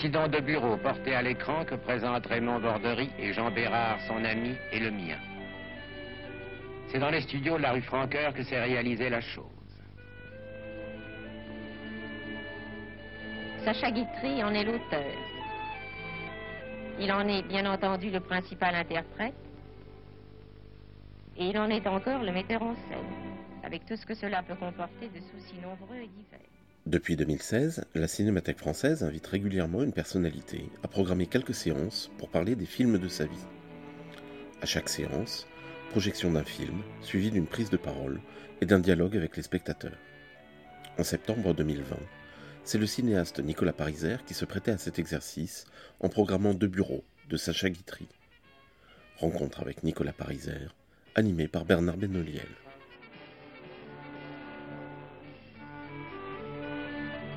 Voici donc deux bureaux portés à l'écran que présentent Raymond Bordery et Jean Bérard, son ami, et le mien. C'est dans les studios de la rue Francoeur que s'est réalisée la chose. Sacha Guitry en est l'auteur. Il en est bien entendu le principal interprète. Et il en est encore le metteur en scène, avec tout ce que cela peut comporter de soucis nombreux et divers. Depuis 2016, la Cinémathèque française invite régulièrement une personnalité à programmer quelques séances pour parler des films de sa vie. À chaque séance, projection d'un film, suivie d'une prise de parole et d'un dialogue avec les spectateurs. En septembre 2020, c'est le cinéaste Nicolas Pariser qui se prêtait à cet exercice en programmant Deux bureaux de Sacha Guitry. Rencontre avec Nicolas Pariser, animé par Bernard Benoliel.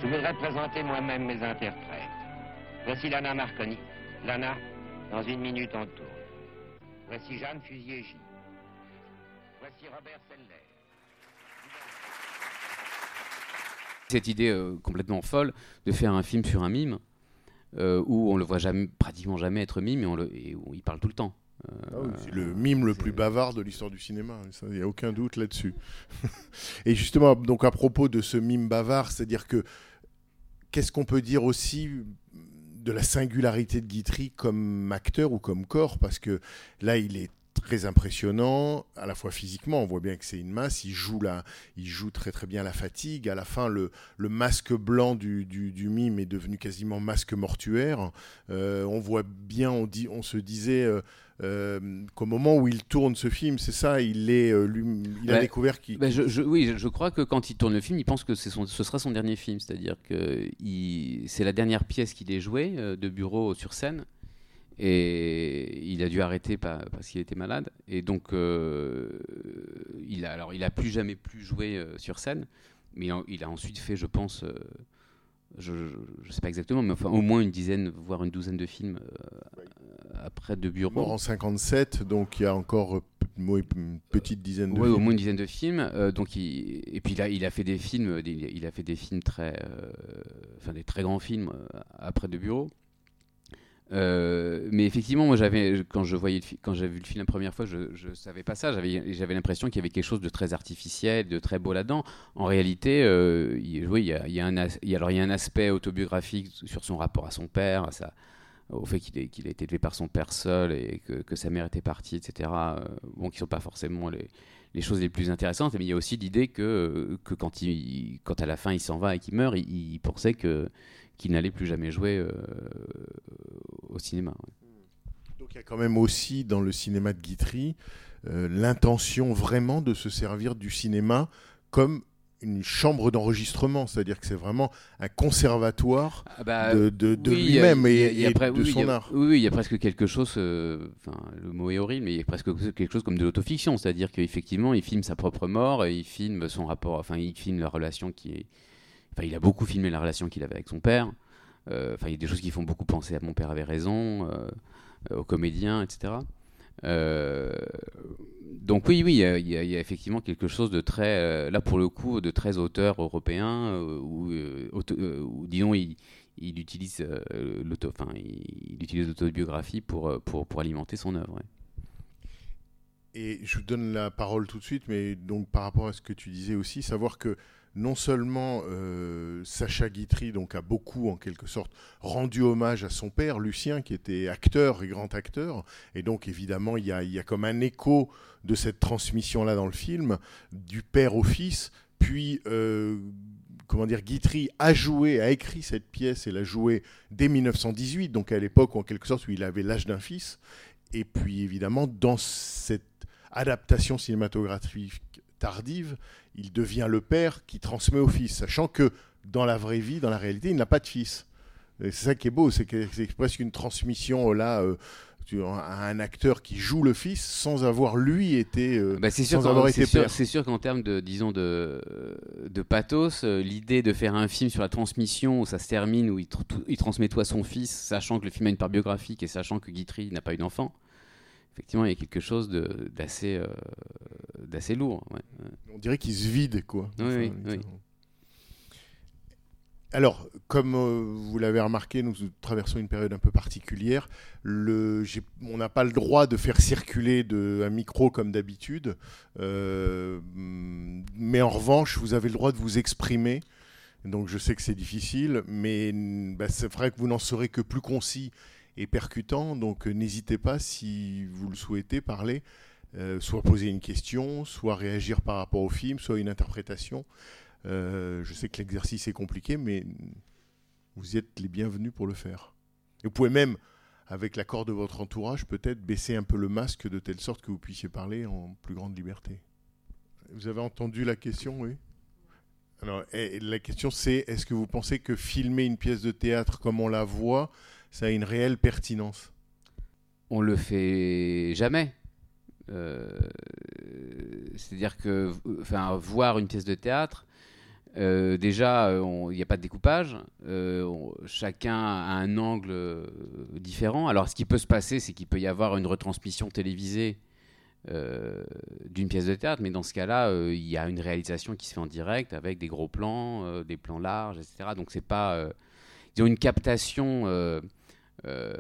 Je voudrais présenter moi-même mes interprètes. Voici Lana Marconi. Lana, dans une minute on tourne. Voici Jeanne Fusier-J. Voici Robert Seller. cette idée euh, complètement folle de faire un film sur un mime euh, où on le voit jamais, pratiquement jamais être mime et, on le, et où il parle tout le temps. Euh, Ah oui, c'est le mime le plus bavard de l'histoire du cinéma, il n'y a aucun doute là-dessus. Et justement, donc à propos de ce mime bavard, c'est-à-dire que qu'est-ce qu'on peut dire aussi de la singularité de Guitry comme acteur ou comme corps? Parce que là, il est très impressionnant, à la fois physiquement, on voit bien que c'est une masse, il joue, la, il joue très très bien la fatigue, à la fin le, masque blanc du, du, du, mime est devenu quasiment masque mortuaire, euh, on voit bien, on, dit, on se disait euh, euh, qu'au moment où il tourne ce film, c'est ça, il, est, euh, lui, il a Bah, découvert qu'il... bah, je, je- oui, je- crois que quand il tourne le film, il pense que son- ce sera son dernier film, c'est-à-dire que c'est la dernière pièce qu'il ait jouée euh, de bureau sur scène. Et il a dû arrêter pa- parce qu'il était malade. Et donc, il a, alors, il a plus jamais plus joué sur scène. Mais il a, il a ensuite fait, je pense, je ne sais pas exactement, mais enfin, au moins une dizaine, voire une douzaine de films euh, après de bureau. mort en 57, donc il y a encore euh, une petite dizaine de Oui, au films. moins une dizaine de films. euh, donc il... Et puis là, il a fait des films, il a fait des films très, euh, enfin des très grands films après de bureau. Euh, mais effectivement, moi, quand je voyais quand j'avais vu le film la première fois, je, je savais pas ça. J'avais, l'impression qu'il y avait quelque chose de très artificiel, de très beau là-dedans. En réalité, euh, il, il y a, un, aspect autobiographique sur son rapport à son père, au fait qu'il, qu'il a été élevé par son père seul et que, que sa mère était partie, etc. euh, bon, qui sont pas forcément les, les choses les plus intéressantes, mais il y a aussi l'idée que, que quand, il, quand à la fin il s'en va et qu'il meurt, il, pensait que, qu'il n'allait plus jamais jouer euh, au cinéma. ouais. Donc il y a quand même aussi dans le cinéma de Guitry euh, l'intention vraiment de se servir du cinéma comme une chambre d'enregistrement, c'est-à-dire que c'est vraiment un conservatoire Ah bah, de, oui, lui-même et, de oui, son a- art. Oui, il y a presque quelque chose, euh, enfin, le mot est horrible, mais il y a presque quelque chose comme de l'autofiction, c'est-à-dire qu'effectivement, il filme sa propre mort, et il filme son rapport, enfin, il filme la relation qui est. Enfin, il a beaucoup filmé la relation qu'il avait avec son père. Euh, Enfin, il y a des choses qui font beaucoup penser à Mon père avait raison, euh, aux comédiens, etc. Euh, donc oui, oui, il y, a- effectivement quelque chose de très, euh, là pour le coup, de très auteur européen, euh, où, disons, il, il utilise l'auto, enfin, il, il utilise l'autobiographie pour, pour, pour alimenter son œuvre. Et je vous donne la parole tout de suite, mais donc par rapport à ce que tu disais aussi, savoir que non seulement euh, Sacha Guitry donc, a beaucoup, en quelque sorte, rendu hommage à son père, Lucien, qui était acteur et grand acteur, et donc évidemment, il y a, y a comme un écho de cette transmission-là dans le film, du père au fils, puis... euh, Comment dire, Guitry a joué, a écrit cette pièce et l'a jouée dès 1918, donc à l'époque, en quelque sorte, où il avait l'âge d'un fils. Et puis, évidemment, dans cette adaptation cinématographique tardive, il devient le père qui transmet au fils, sachant que dans la vraie vie, dans la réalité, il n'a pas de fils. C'est ça qui est beau, c'est que c'est presque une transmission euh, là euh, à un acteur qui joue le fils sans avoir lui été, euh, Bah, c'est sûr, qu'en- c'est sûr, sûr termes de, disons, de, de pathos, l'idée de faire un film sur la transmission où ça se termine, où il, tr- tout- il transmet tout à son fils, sachant que le film a une part biographique et sachant que Guitry n'a pas eu d'enfant, effectivement, il y a quelque chose d'assez euh, d'assez lourd. ouais. On dirait qu'il se vide, quoi. Oui, oui, Enfin, oui. Alors, comme euh, vous l'avez remarqué, nous traversons une période un peu particulière. Le, on n'a pas le droit de faire circuler de, un micro comme d'habitude, Euh, mais en revanche, vous avez le droit de vous exprimer. Donc, je sais que c'est difficile, mais bah, c'est vrai que vous n'en serez que plus concis et percutant. Donc, n'hésitez pas, si vous le souhaitez, parler. Euh, soit poser une question, soit réagir par rapport au film, soit une interprétation. Euh, je sais que l'exercice est compliqué, mais vous êtes les bienvenus pour le faire. Vous pouvez même, avec l'accord de votre entourage, peut-être baisser un peu le masque de telle sorte que vous puissiez parler en plus grande liberté. Vous avez entendu la question, oui? Alors, et la question c'est, est-ce que vous pensez que filmer une pièce de théâtre comme on la voit, ça a une réelle pertinence? On le fait jamais. Euh, C'est-à-dire que enfin, voir une pièce de théâtre, euh, déjà, euh, il n'y a pas de découpage. chacun a un angle différent. Alors, ce qui peut se passer, c'est qu'il peut y avoir une retransmission télévisée d'une pièce de théâtre, mais dans ce cas-là, il y a une réalisation qui se fait en direct avec des gros plans, des plans larges, etc. Donc, c'est pas. ils ont une captation. Euh,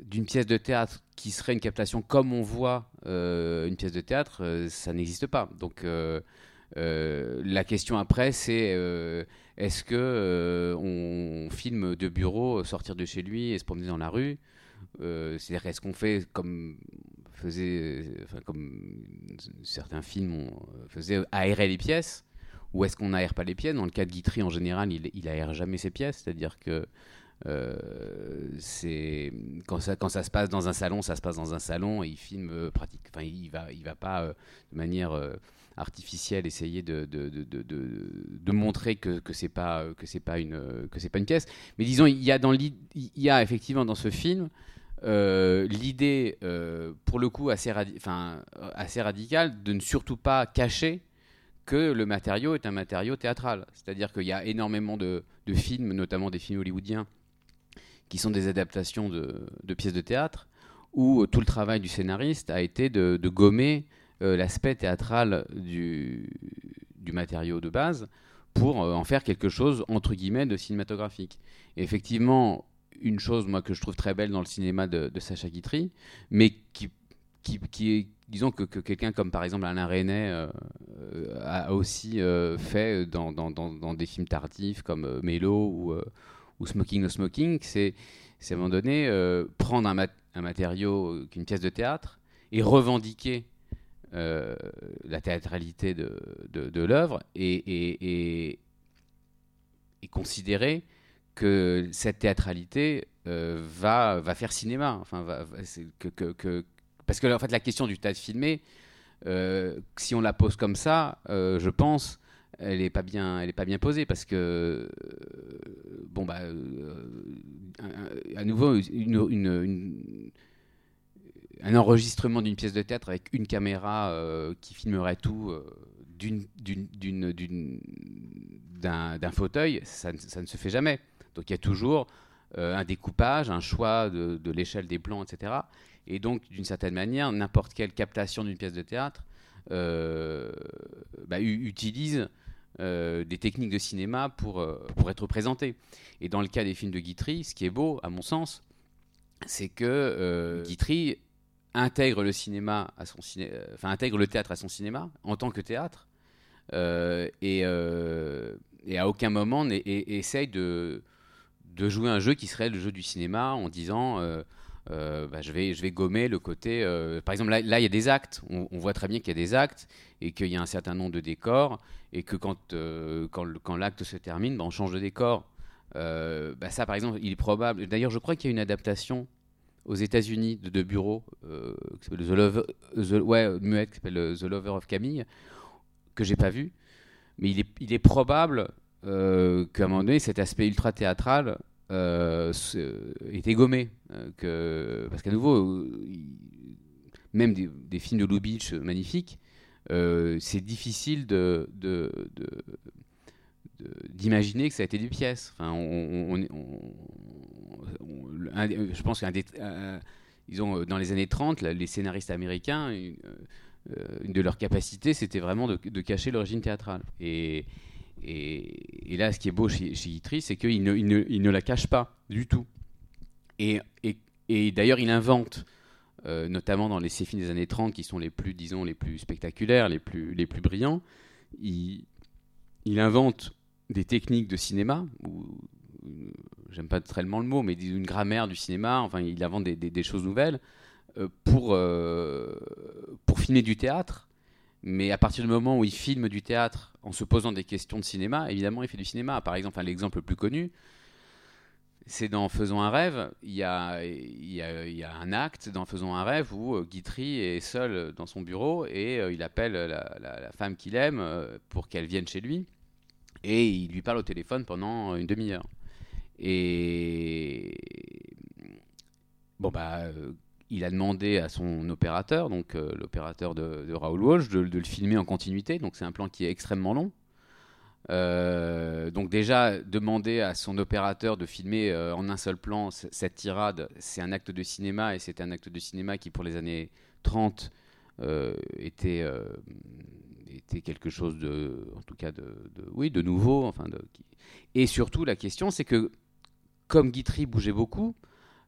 d'une pièce de théâtre qui serait une captation comme on voit euh, une pièce de théâtre, euh, ça n'existe pas. Donc la question après, c'est est-ce que on filme de bureau, sortir de chez lui et se promener dans la rue C'est-à-dire est-ce qu'on fait comme faisait, certains films faisaient aérer les pièces ou est-ce qu'on n'aère pas les pièces? Dans le cas de Guitry, en général, il, il aère jamais ses pièces, c'est-à-dire que c'est quand ça, se passe dans un salon, ça se passe dans un salon et il filme euh, pratique. Enfin, il va, il va pas euh, de manière euh, artificielle essayer de, montrer que, que c'est pas euh, que c'est pas une euh, que c'est pas une pièce. Mais disons, il y a dans il y a effectivement dans ce film euh, l'idée, euh, pour le coup assez, euh, radicale, de ne surtout pas cacher que le matériau est un matériau théâtral. C'est-à-dire qu'il y a énormément de films, notamment des films hollywoodiens, qui sont des adaptations de, pièces de théâtre, où euh, tout le travail du scénariste a été de, gommer euh, l'aspect théâtral du, du matériau de base pour euh, en faire quelque chose, entre guillemets, de cinématographique. Et effectivement, une chose, moi, que je trouve très belle dans le cinéma de, Sacha Guitry, mais qui, qui, qui est, disons que, que quelqu'un comme par exemple Alain Resnais a aussi fait dans, dans, dans, dans des films tardifs comme Mélo ou, ou Smoking No Smoking, c'est à un moment donné euh, prendre un, mat- un matériau, euh, une pièce de théâtre, et revendiquer euh, la théâtralité de, de, de l'œuvre et, considérer que cette théâtralité va, faire cinéma. Enfin, parce que en fait, la question du théâtre filmé, euh, si on la pose comme ça, je pense, elle n'est pas bien, elle est pas bien posée parce que euh, bon bah euh, à nouveau un enregistrement d'une pièce de théâtre avec une caméra euh, qui filmerait tout euh, d'un fauteuil, ça, ne- se fait jamais. Donc il y a toujours un découpage, un choix de, l'échelle des plans, etc. Et donc, d'une certaine manière, n'importe quelle captation d'une pièce de théâtre bah, utilise euh, des techniques de cinéma pour, euh, pour être présenté. Et dans le cas des films de Guitry, ce qui est beau, à mon sens, c'est que euh, Guitry intègre le cinéma à son ciné- enfin intègre le théâtre à son cinéma en tant que théâtre et, et à aucun moment essaye de, de jouer un jeu qui serait le jeu du cinéma en disant euh, bah, je, vais, je vais gommer le côté. euh, par exemple, là, il y a des actes. On, voit très bien qu'il y a des actes et qu'il y a un certain nombre de décors et que quand, euh, quand, l'acte se termine, bah, on change de décor. Bah, ça, par exemple, il est probable. D'ailleurs, je crois qu'il y a une adaptation aux États-Unis de, de Bureau The Lover, The- ouais, muette, qui s'appelle The Lover of Camille, que j'ai pas vu, mais il est, il est probable qu'à un moment donné, cet aspect ultra théâtral euh, se- est égommé. euh, parce qu'à nouveau, euh, même des, films de Lubitsch magnifiques, euh, c'est difficile d'imaginer que ça a été des pièces. Je pense qu'un euh, dans les années 30, là, les scénaristes américains, une, euh, une de leurs capacités, c'était vraiment de, de cacher l'origine théâtrale. Et, et, là, ce qui est beau chez, chez Guitry, c'est qu'il ne, la cache pas du tout. Et, d'ailleurs, il invente, euh, notamment dans les films des années 30, qui sont les plus, disons, les plus spectaculaires, les plus, brillants, il, invente des techniques de cinéma, ou j'aime pas tellement le mot, mais une grammaire du cinéma, enfin, il invente des choses nouvelles euh, pour, euh, pour filmer du théâtre. Mais à partir du moment où il filme du théâtre en se posant des questions de cinéma, évidemment, il fait du cinéma. Par exemple, l'exemple le plus connu, c'est dans Faisons un rêve. Il y a, un acte dans Faisons un rêve où euh, Guitry est seul dans son bureau et euh, il appelle la, la- femme qu'il aime euh, pour qu'elle vienne chez lui. Et il lui parle au téléphone pendant une demi-heure. Et bon bah, euh, il a demandé à son opérateur, donc euh, l'opérateur de, Raoul Walsh, de, le filmer en continuité. Donc c'est un plan qui est extrêmement long. Euh, donc déjà demander à son opérateur de filmer euh, en un seul plan cette tirade, c'est un acte de cinéma et c'est un acte de cinéma qui pour les années 30 euh, était quelque chose de en tout cas de, oui de nouveau enfin et surtout la question c'est que comme Guitry bougeait beaucoup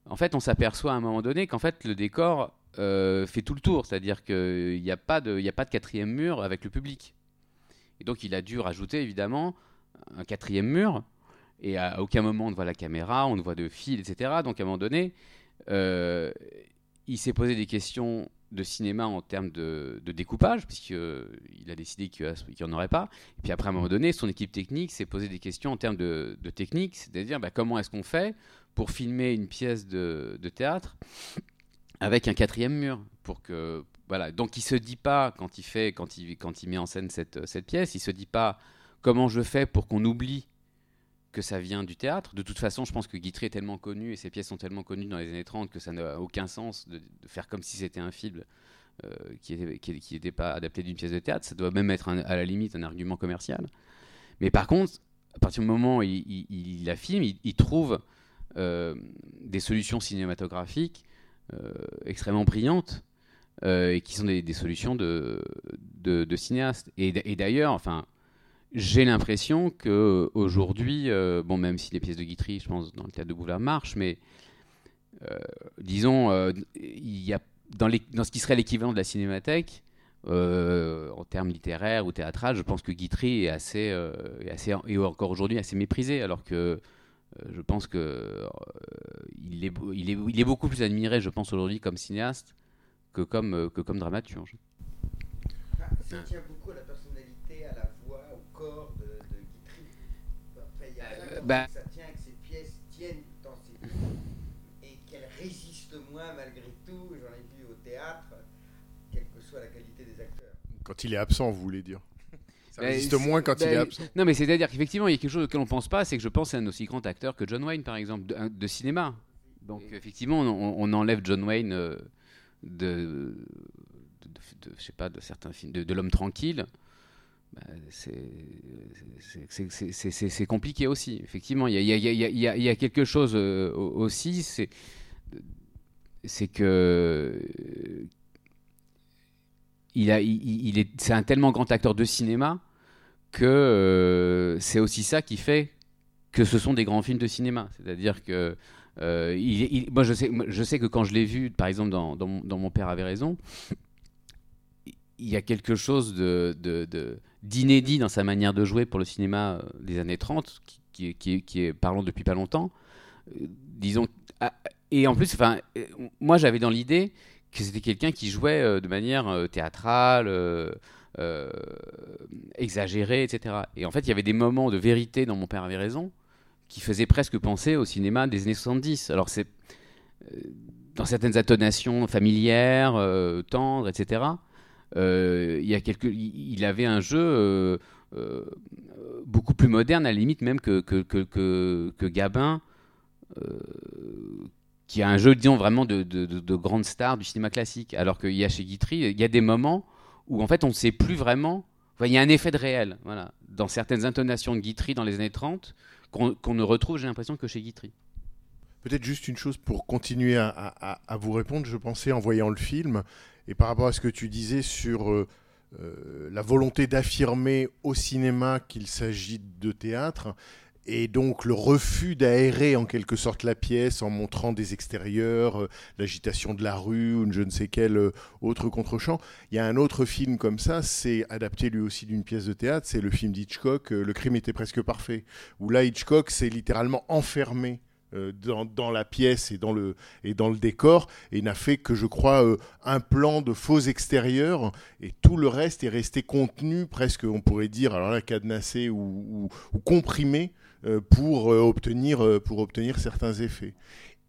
en fait on s'aperçoit à un moment donné qu'en fait le décor euh, fait tout le tour c'est-à-dire qu'il n'y a pas de quatrième mur avec le public et donc il a dû rajouter évidemment un quatrième mur. Et à aucun moment on ne voit la caméra, on ne voit de fil, etc. Donc à un moment donné, euh, il s'est posé des questions de cinéma en termes de, découpage, puisqu'il a décidé qu'il n'y en aurait pas. Et puis après, à un moment donné, son équipe technique s'est posé des questions en termes de, de technique, c'est-à-dire bah, comment est-ce qu'on fait pour filmer une pièce de, théâtre avec un quatrième mur pour que voilà. Donc il se dit pas quand il fait quand il quand il met en scène cette, cette pièce il se dit pas comment je fais pour qu'on oublie que ça vient du théâtre. De toute façon je pense que Guitry est tellement connu et ses pièces sont tellement connues dans les années 30 que ça n'a aucun sens de, faire comme si c'était un film euh, qui n'était qui, était pas adapté d'une pièce de théâtre. Ça doit même être à la limite un argument commercial. Mais par contre à partir du moment où il, la filme il, trouve des solutions cinématographiques euh, extrêmement brillantes euh, et qui sont des, solutions de, cinéastes. Et, d'ailleurs, enfin, j'ai l'impression que aujourd'hui, euh, bon, même si les pièces de Guitry, je pense, dans le théâtre de Boulevard marchent, mais euh, disons, euh, il y a dans, ce qui serait l'équivalent de la cinémathèque. euh, en termes littéraires ou théâtral, je pense que Guitry est assez, euh, assez et encore aujourd'hui assez méprisé, alors que euh, je pense que euh, il, est, beau- il, est, il est beaucoup plus admiré, je pense aujourd'hui comme cinéaste que comme, euh, que comme dramaturge. Ça tient beaucoup à la personnalité, à la voix, au corps de, de Guitry. Il y a ça, Euh, quand bah- ça tient que ces pièces tiennent dans ses et qu'elles résistent moins malgré tout. J'en ai vu au théâtre, quelle que soit la qualité des acteurs. Quand il est absent, vous voulez dire? Ça c'est- moins quand il est absent. Non, mais c'est-à-dire qu'effectivement, il y a quelque chose auquel on pense pas, c'est que je pense à un aussi grand acteur que John Wayne, par exemple, de, de cinéma. Donc, effectivement, on, on enlève John Wayne euh, de, de, de- de- je sais pas, de certains films, de, l'homme tranquille. Bah, c'est- compliqué aussi. Effectivement, il y a, il y a- il y y a- quelque chose euh, au- aussi, c'est que euh, il a, il, il est, c'est un tellement grand acteur de cinéma que euh, c'est aussi ça qui fait que ce sont des grands films de cinéma. C'est-à-dire que euh, moi, je sais, que quand je l'ai vu, par exemple, dans, dans, mon- père avait raison, il y a quelque chose d'inédit dans sa manière de jouer pour le cinéma euh, des années 30, qui, est- parlant depuis pas longtemps. Disons, ah, et en plus, enfin, moi j'avais dans l'idée que c'était quelqu'un qui jouait de manière théâtrale, euh, exagérée, etc. Et en fait, il y avait des moments de vérité dans Mon père avait raison qui faisaient presque penser au cinéma des années 70. Alors c'est euh, dans certaines intonations familières, euh, tendres, etc. euh, il y a quelques, il avait un jeu beaucoup plus moderne, à la limite même que, que, que, que, que Gabin, qui a un jeu, disons, vraiment de, de, de, de grande star du cinéma classique. Alors qu'il y a chez Guitry, il y a des moments où en fait on ne sait plus vraiment. Il y a un effet de réel, voilà, dans certaines intonations de Guitry dans les années 30 qu'on ne retrouve, j'ai l'impression, que chez Guitry. Peut-être juste une chose pour continuer à vous répondre, je pensais en voyant le film, et par rapport à ce que tu disais sur euh, euh, la volonté d'affirmer au cinéma qu'il s'agit de théâtre, et donc le refus d'aérer en quelque sorte la pièce en montrant des extérieurs, euh, l'agitation de la rue ou je ne sais quel euh, autre contre-champ. Il y a un autre film comme ça, c'est adapté lui aussi d'une pièce de théâtre, c'est le film d'Hitchcock, euh, Le crime était presque parfait, où là Hitchcock s'est littéralement enfermé euh, dans, la pièce et dans le, décor et n'a fait que, je crois, un plan de faux extérieurs et tout le reste est resté contenu, presque, on pourrait dire, alors là, cadenassé ou, comprimé pour, euh, obtenir, euh, pour obtenir certains effets.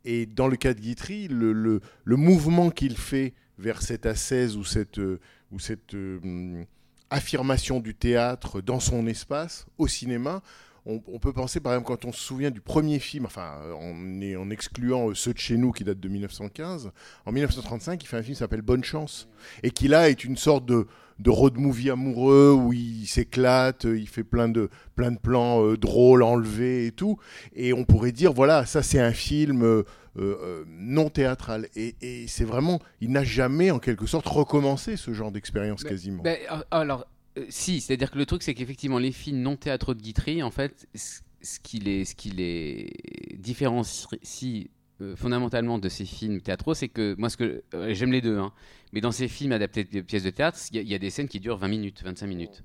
Et dans le cas de Guitry, le, le, mouvement qu'il fait vers cette ascèse ou cette, euh, ou cette euh, affirmation du théâtre dans son espace, au cinéma, on, on peut penser, par exemple, quand on se souvient du premier film, enfin, euh, en, est- en excluant euh, ceux de chez nous qui datent de 1915, en 1935, il fait un film qui s'appelle Bonne Chance, et qui là est une sorte de, de road movie amoureux où il s'éclate, euh, il fait plein de, plein de plans euh, drôles, enlevés et tout. Et on pourrait dire, voilà, ça c'est un film euh, euh, non théâtral. Et, et c'est vraiment, il n'a jamais en quelque sorte recommencé ce genre d'expérience quasiment. Euh, alors, euh, si, c'est-à-dire que le truc, c'est qu'effectivement, les films non théâtraux de Guitry, en fait, ce qui les, ce qui les différencie euh, fondamentalement de ces films théâtraux, c'est que moi, ce que euh, j'aime les deux, hein, mais dans ces films adaptés de pièces de théâtre, il y, a- des scènes qui durent 20 minutes, 25 minutes.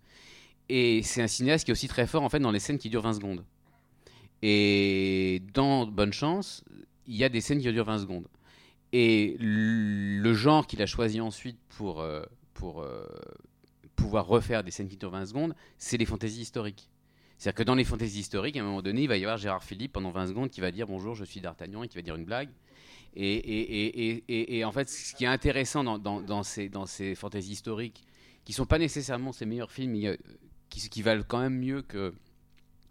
Et c'est un cinéaste qui est aussi très fort en fait dans les scènes qui durent 20 secondes. Et dans Bonne Chance, il y a des scènes qui durent 20 secondes. Et le genre qu'il a choisi ensuite pour, pour pouvoir refaire des scènes qui durent 20 secondes, c'est les fantaisies historiques. C'est-à-dire que dans les fantaisies historiques, à un moment donné, il va y avoir Gérard Philippe pendant 20 secondes qui va dire bonjour, je suis D'Artagnan et qui va dire une blague. Et, et- et- et- et- et en fait, ce qui est intéressant dans, ces, dans fantaisies historiques, qui sont pas nécessairement ses meilleurs films, mais euh, qui, valent quand même mieux que.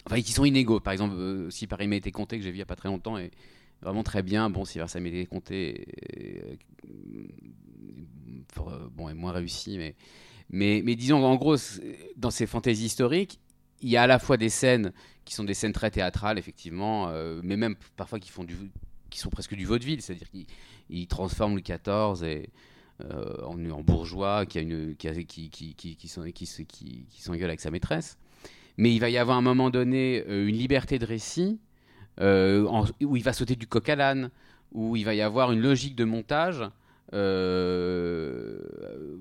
Enfin, qui sont inégaux. Par exemple, euh, si Paris m'a été compté, que j'ai vu il n'y a pas très longtemps, et vraiment très bien. Bon, si Versailles m'a été compté, euh, for- euh, bon, est moins réussi, mais, mais, disons en gros, dans ces fantaisies historiques, il y a à la fois des scènes qui sont des scènes très théâtrales, effectivement, euh, mais même parfois qui, font du, qui sont presque du vaudeville, c'est-à-dire qu'ils ils transforment Louis XIV euh, en, en bourgeois qui, a une, qui, qui, qui, qui, qui, s'en- qui se- qui- qui s'engueule avec sa maîtresse. Mais il va y avoir à un moment donné euh, une liberté de récit où il va sauter du coq à l'âne, où il va y avoir une logique de montage,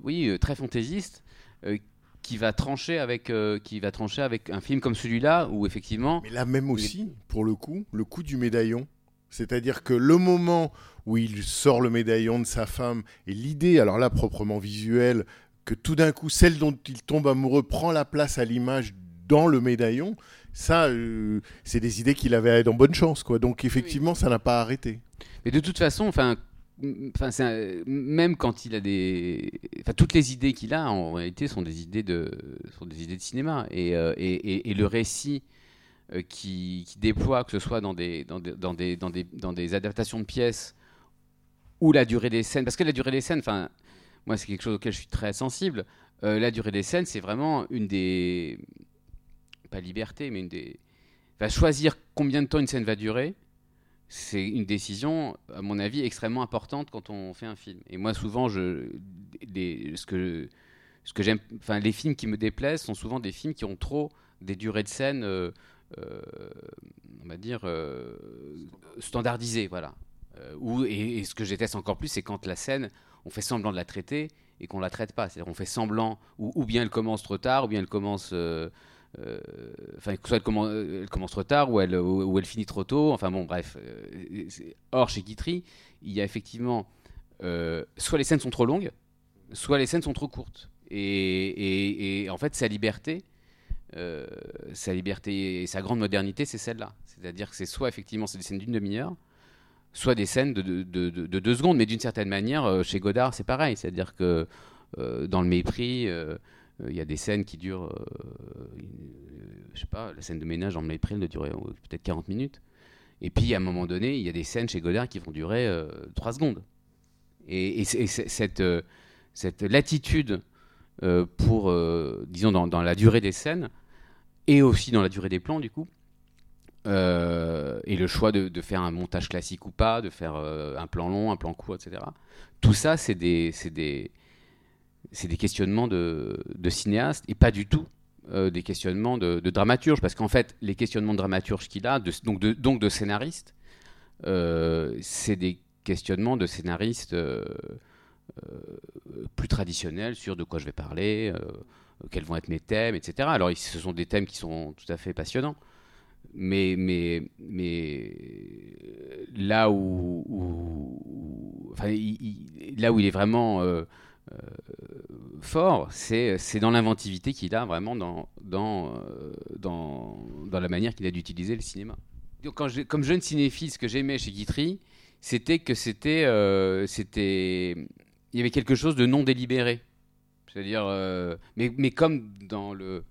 oui, euh, très fantaisiste, euh, qui va trancher avec, euh, qui va trancher avec un film comme celui-là, où effectivement, Mais là même aussi, pour le coup, le coup du médaillon. C'est-à-dire que le moment où il sort le médaillon de sa femme et l'idée, alors là proprement visuelle, que tout d'un coup celle dont il tombe amoureux prend la place à l'image dans le médaillon, ça, euh, c'est des idées qu'il avait dans Bonne Chance, quoi. Donc effectivement, ça n'a pas arrêté. Mais de toute façon, enfin, même quand il a des, toutes les idées qu'il a en réalité sont des idées de, sont des idées de cinéma et euh, et, le récit euh, qui, déploie, que ce soit dans des, dans des, dans des, dans des, dans des adaptations de pièces ou la durée des scènes, parce que la durée des scènes, enfin, moi c'est quelque chose auquel je suis très sensible. Euh, la durée des scènes, c'est vraiment une des, pas liberté, mais une des, enfin, choisir combien de temps une scène va durer c'est une décision, à mon avis, extrêmement importante quand on fait un film. Et moi, souvent, les, ce que, j'aime, enfin, les films qui me déplaisent sont souvent des films qui ont trop des durées de scène, euh, euh, on va dire, euh, standardisées, voilà. Et, ce que je déteste encore plus, c'est quand la scène, on fait semblant de la traiter et qu'on la traite pas. C'est-à-dire, on fait semblant, ou bien elle commence trop tard, ou bien elle commence. Euh, euh, enfin, soit elle commence, elle commence trop tard ou elle, finit trop tôt. Enfin bon, bref. euh, Or, chez Guitry, il y a effectivement euh, soit les scènes sont trop longues, soit les scènes sont trop courtes. Et, en fait, sa liberté, euh, sa liberté et sa grande modernité, c'est celle-là. C'est-à-dire que c'est soit effectivement c'est des scènes d'une demi-heure, soit des scènes de, de- de- de- de deux secondes. Mais d'une certaine manière, euh, chez Godard, c'est pareil. C'est-à-dire que euh, dans le mépris. euh, euh, Il y a des scènes qui durent, euh, je sais pas, la scène de ménage mépris, elle doit durer euh, peut-être 40 minutes. Et puis à un moment donné, il y a des scènes chez Godard qui vont durer 3 secondes. Et, cette, euh, cette latitude euh, pour, euh, disons, dans, dans la durée des scènes, et aussi dans la durée des plans, du coup, euh, et le choix de, de faire un montage classique ou pas, de faire euh, un plan long, un plan court, etc. Tout ça, c'est des, c'est des, c'est des questionnements de, de cinéaste et pas du tout euh, des questionnements de, de dramaturge. Parce qu'en fait, les questionnements de dramaturge qu'il a, donc, de, donc de euh, c'est des questionnements de scénariste euh, plus traditionnels sur de quoi je vais parler, quels vont être mes thèmes, etc. Alors, ce sont des thèmes qui sont tout à fait passionnants. Mais, mais, mais là où, là où il est vraiment fort, c'est dans l'inventivité qu'il a vraiment dans, dans, euh, dans, dans la manière qu'il a d'utiliser le cinéma. Donc, quand je- comme jeune cinéphile, ce que j'aimais chez Guitry, c'était que c'était, euh, il y avait quelque chose de non délibéré. C'est-à-dire, euh, mais, mais comme dans le,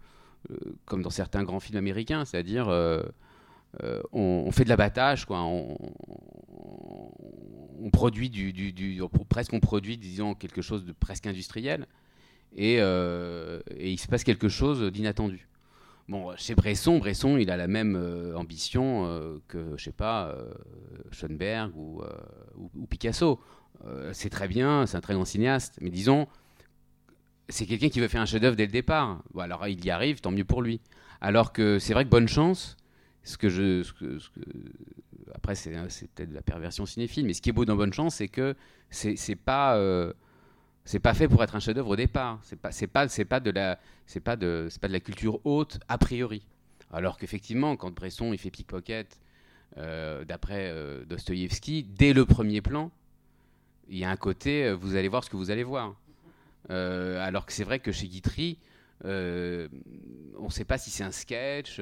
euh, comme dans certains grands films américains, c'est-à-dire, euh, euh, on, fait de l'abattage, quoi. On- on produit du, du- presque on produit, disons, quelque chose de presque industriel, et, euh, et il se passe quelque chose d'inattendu. Bon, chez Bresson, Bresson, il a la même euh, ambition euh, que, je sais pas, Schoenberg ou, Picasso. C'est très bien, c'est un très grand cinéaste, mais disons, c'est quelqu'un qui veut faire un chef-d'œuvre dès le départ. Bon, alors il y arrive, tant mieux pour lui. Alors que c'est vrai que bonne chance, ce que je, après c'est c'est peut-être de la perversion cinéphile, mais ce qui est beau dans bonne chance, c'est que c'est pas euh, c'est pas fait pour être un chef-d'œuvre au départ. C'est pas c'est pas c'est pas de la c'est pas de c'est pas de la culture haute a priori. Alors qu'effectivement, quand Bresson il fait pickpocket euh, d'après euh, dès le premier plan, il y a un côté euh, vous allez voir ce que vous allez voir. Alors que c'est vrai que chez Guitry, on ne sait pas si c'est un sketch.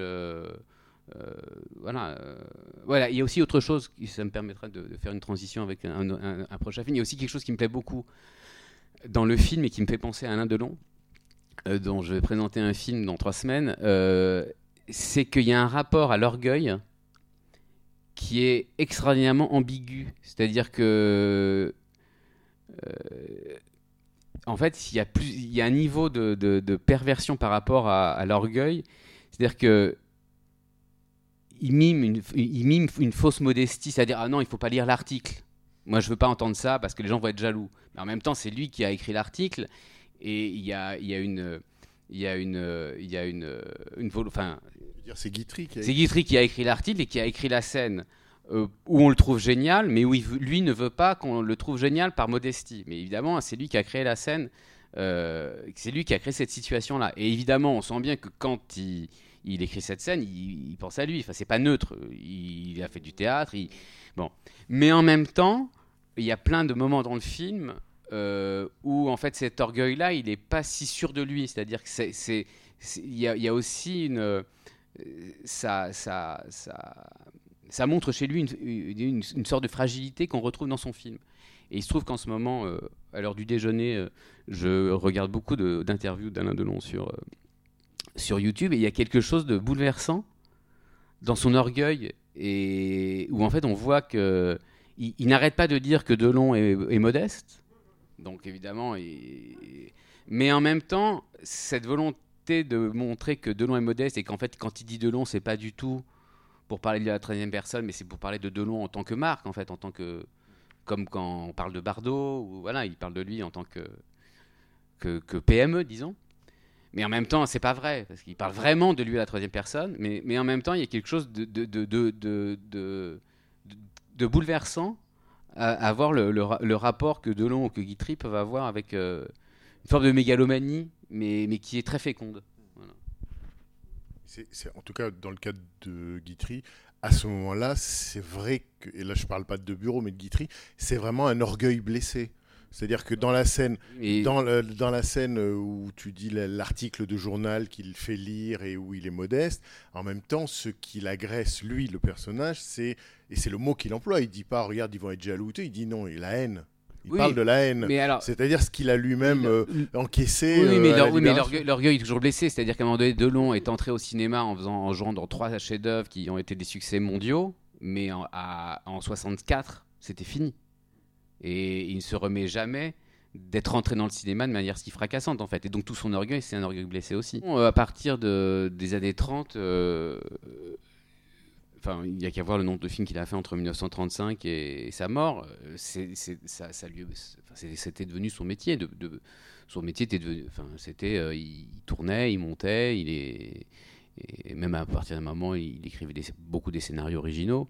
Euh, voilà, euh, voilà. Il y a aussi autre chose, qui, ça me permettra de, faire une transition avec un, prochain film. Il y a aussi quelque chose qui me plaît beaucoup dans le film et qui me fait penser à Alain Delon, euh, dont je vais présenter un film dans trois semaines. c'est qu'il y a un rapport à l'orgueil qui est extraordinairement ambigu. C'est-à-dire que en fait, il y a, plus, il y a un niveau de, de- de perversion par rapport à, à l'orgueil. C'est-à-dire que il mime, une, il mime une fausse modestie, c'est-à-dire ah non, il faut pas lire l'article. Moi, je veux pas entendre ça parce que les gens vont être jaloux. Mais en même temps, c'est lui qui a écrit l'article et il y a, il y a une, il y a une, il y a une, une enfin, c'est Guitry qui a c'est Guitry qui a écrit l'article et qui a écrit la scène euh, où on le trouve génial, mais où il lui ne veut pas qu'on le trouve génial par modestie. Mais évidemment, c'est lui qui a créé la scène, euh, c'est lui qui a créé cette situation-là. Et évidemment, on sent bien que quand il, il écrit cette scène, il, pense à lui. Enfin, c'est pas neutre. Il, a fait du théâtre. Bon. Mais en même temps, il y a plein de moments dans le film euh, où en fait cet orgueil-là, il n'est pas si sûr de lui. C'est-à-dire que il y, a, aussi une, euh, ça, ça, ça, montre chez lui une, sorte de fragilité qu'on retrouve dans son film. Et il se trouve qu'en ce moment, euh, à l'heure du déjeuner, je regarde beaucoup d'interviews d'Alain Delon sur, sur YouTube et il y a quelque chose de bouleversant dans son orgueil et où en fait on voit que il, n'arrête pas de dire que Delon est, est modeste. Donc évidemment, mais en même temps, cette volonté de montrer que Delon est modeste et qu'en fait quand il dit Delon, c'est pas du tout pour parler de la troisième personne, mais c'est pour parler de Delon en tant que marque, en fait, en tant que comme quand on parle de Bardot, ou voilà, il parle de lui en tant que que, que PME, disons. Mais en même temps, c'est pas vrai, parce qu'il parle vraiment de lui à la troisième personne, mais, en même temps, il y a quelque chose de, bouleversant à, voir le, le ra- le rapport que Delon ou que Guitry peuvent avoir avec euh, une forme de mégalomanie, mais, qui est très féconde. En tout cas, dans le cas de Guitry, à ce moment-là, c'est vrai que, et là je parle pas de bureau, mais de Guitry, c'est vraiment un orgueil blessé. C'est-à-dire que dans la scène, Et- dans, le- dans la scène euh, où tu dis la- l'article de journal qu'il fait lire et où il est modeste, en même temps, ce qui l'agresse, lui, le personnage, c'est, et c'est le mot qu'il emploie, il dit pas, regarde, ils vont être jaloux, il dit non, et la haine. Il Oui, parle de la haine. Alors, C'est-à-dire ce qu'il a lui-même euh, encaissé. Oui, euh, mais l'orgueil est toujours blessé. C'est-à-dire qu'à un moment donné, Delon est entré au cinéma en, faisant, en jouant dans trois chefs-d'œuvre qui ont été des succès mondiaux, mais en, à- en 64, c'était fini. Et il ne se remet jamais d'être entré dans le cinéma de manière si fracassante en fait. Et donc tout son orgueil, c'est un orgueil blessé aussi. Euh, à partir de, des années 30, euh, il n'y a qu'à voir le nombre de films qu'il a fait entre 1935 et, sa mort. Euh, c'était devenu son métier. Son métier était devenu, enfin, c'était, il, tournait, il montait, il est, et même à partir d'un moment, il, écrivait beaucoup des scénarios originaux.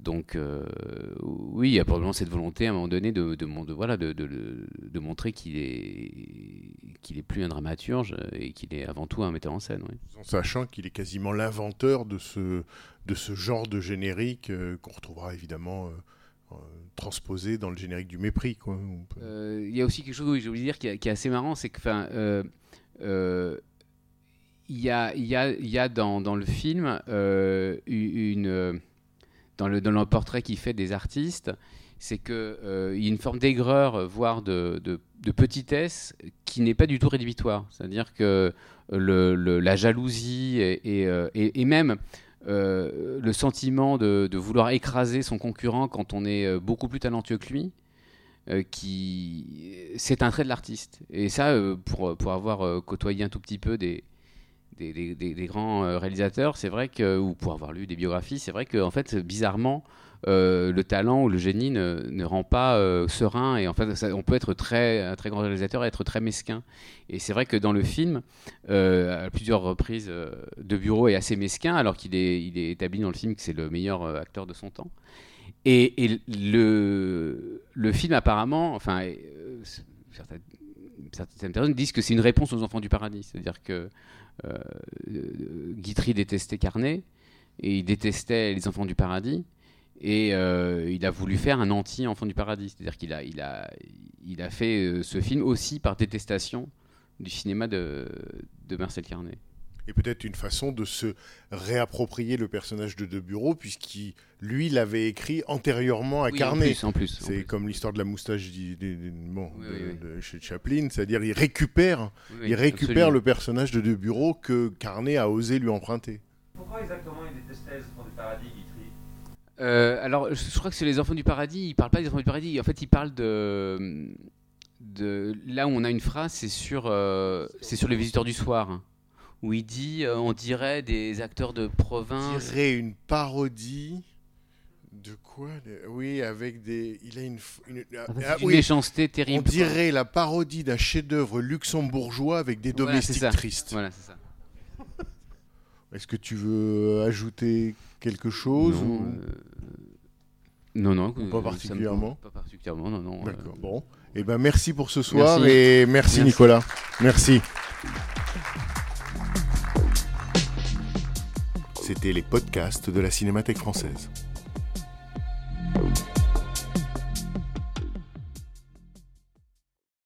Donc, euh, oui, il y a probablement cette volonté à un moment donné de, de, mon- de- voilà, de, montrer qu'il est, qu'il est plus un dramaturge et qu'il est avant tout un metteur en scène. oui. En sachant qu'il est quasiment l'inventeur de ce, de ce genre de générique euh, qu'on retrouvera évidemment euh, transposé dans le générique du mépris. Quoi. Peut- Euh, Il y a aussi quelque chose, oui, j'ai oublié de dire, qui, est- qui est assez marrant, c'est que, enfin, euh, euh, il y a, il y a, il y a dans, dans le film une, dans le dans le portrait qu'il fait des artistes, c'est que euh, y a une forme d'aigreur, voire de, de, petitesse, qui n'est pas du tout rédhibitoire. C'est-à-dire que le- la jalousie et, et, euh, même euh, le sentiment de, de vouloir écraser son concurrent quand on est euh, beaucoup plus talentueux que lui, euh, qui c'est un trait de l'artiste. Et ça, euh, pour, pour avoir euh, côtoyé un tout petit peu des, des, grands euh, réalisateurs, c'est vrai que, ou pour avoir lu des biographies, c'est vrai que en fait, bizarrement, euh, le talent ou le génie ne, rend pas euh, serein. Et en fait, on peut être très, un très grand réalisateur et être très mesquin. Et c'est vrai que dans le film, à plusieurs reprises, De Bureau est assez mesquin, alors qu'il est, il est établi dans le film que c'est le meilleur acteur de son temps. Et, le, le film, apparemment, enfin, certaines, certaines personnes disent que c'est une réponse aux enfants du paradis. C'est-à-dire que Guitry détestait Carnet et il détestait les enfants du paradis. Et euh, il a voulu faire un anti-enfant du paradis. C'est-à-dire qu'il a, il a, il a fait euh, ce film aussi par détestation du cinéma de, de Marcel Carnet. Et peut-être une façon de se réapproprier le personnage de De Bureau, puisqu'il, lui, l'avait écrit antérieurement à Oui, en Carnet. plus, en plus, en C'est plus. comme l'histoire de la moustache bon, Oui, de, oui, oui. de chez Chaplin, c'est-à-dire il récupère, Oui, oui, il récupère absolument. le personnage de De Bureau que Carnet a osé lui emprunter. Pourquoi exactement il détestait les enfants du paradis, Guitry? Euh, alors, je, crois que c'est les enfants du paradis. Il parle pas des enfants du paradis. En fait, il parle de, de là où on a une phrase, c'est sur, euh, c'est sur les visiteurs du soir, hein, où il dit, euh, on dirait des acteurs de On province. dirait une parodie de quoi? Oui, avec des. Il a une. une- ah, ah, c'est une oui. méchanceté terrible. On dirait la parodie d'un chef-d'œuvre luxembourgeois avec des domestiques tristes. Voilà, c'est ça. Est-ce que tu veux ajouter quelque chose Non, ou- euh, non, non, Pas euh, particulièrement Pas particulièrement, non, non. euh, D'accord. Bon. Eh ben merci pour ce soir Merci. et merci, Merci. Nicolas. Merci. C'était les podcasts de la Cinémathèque française.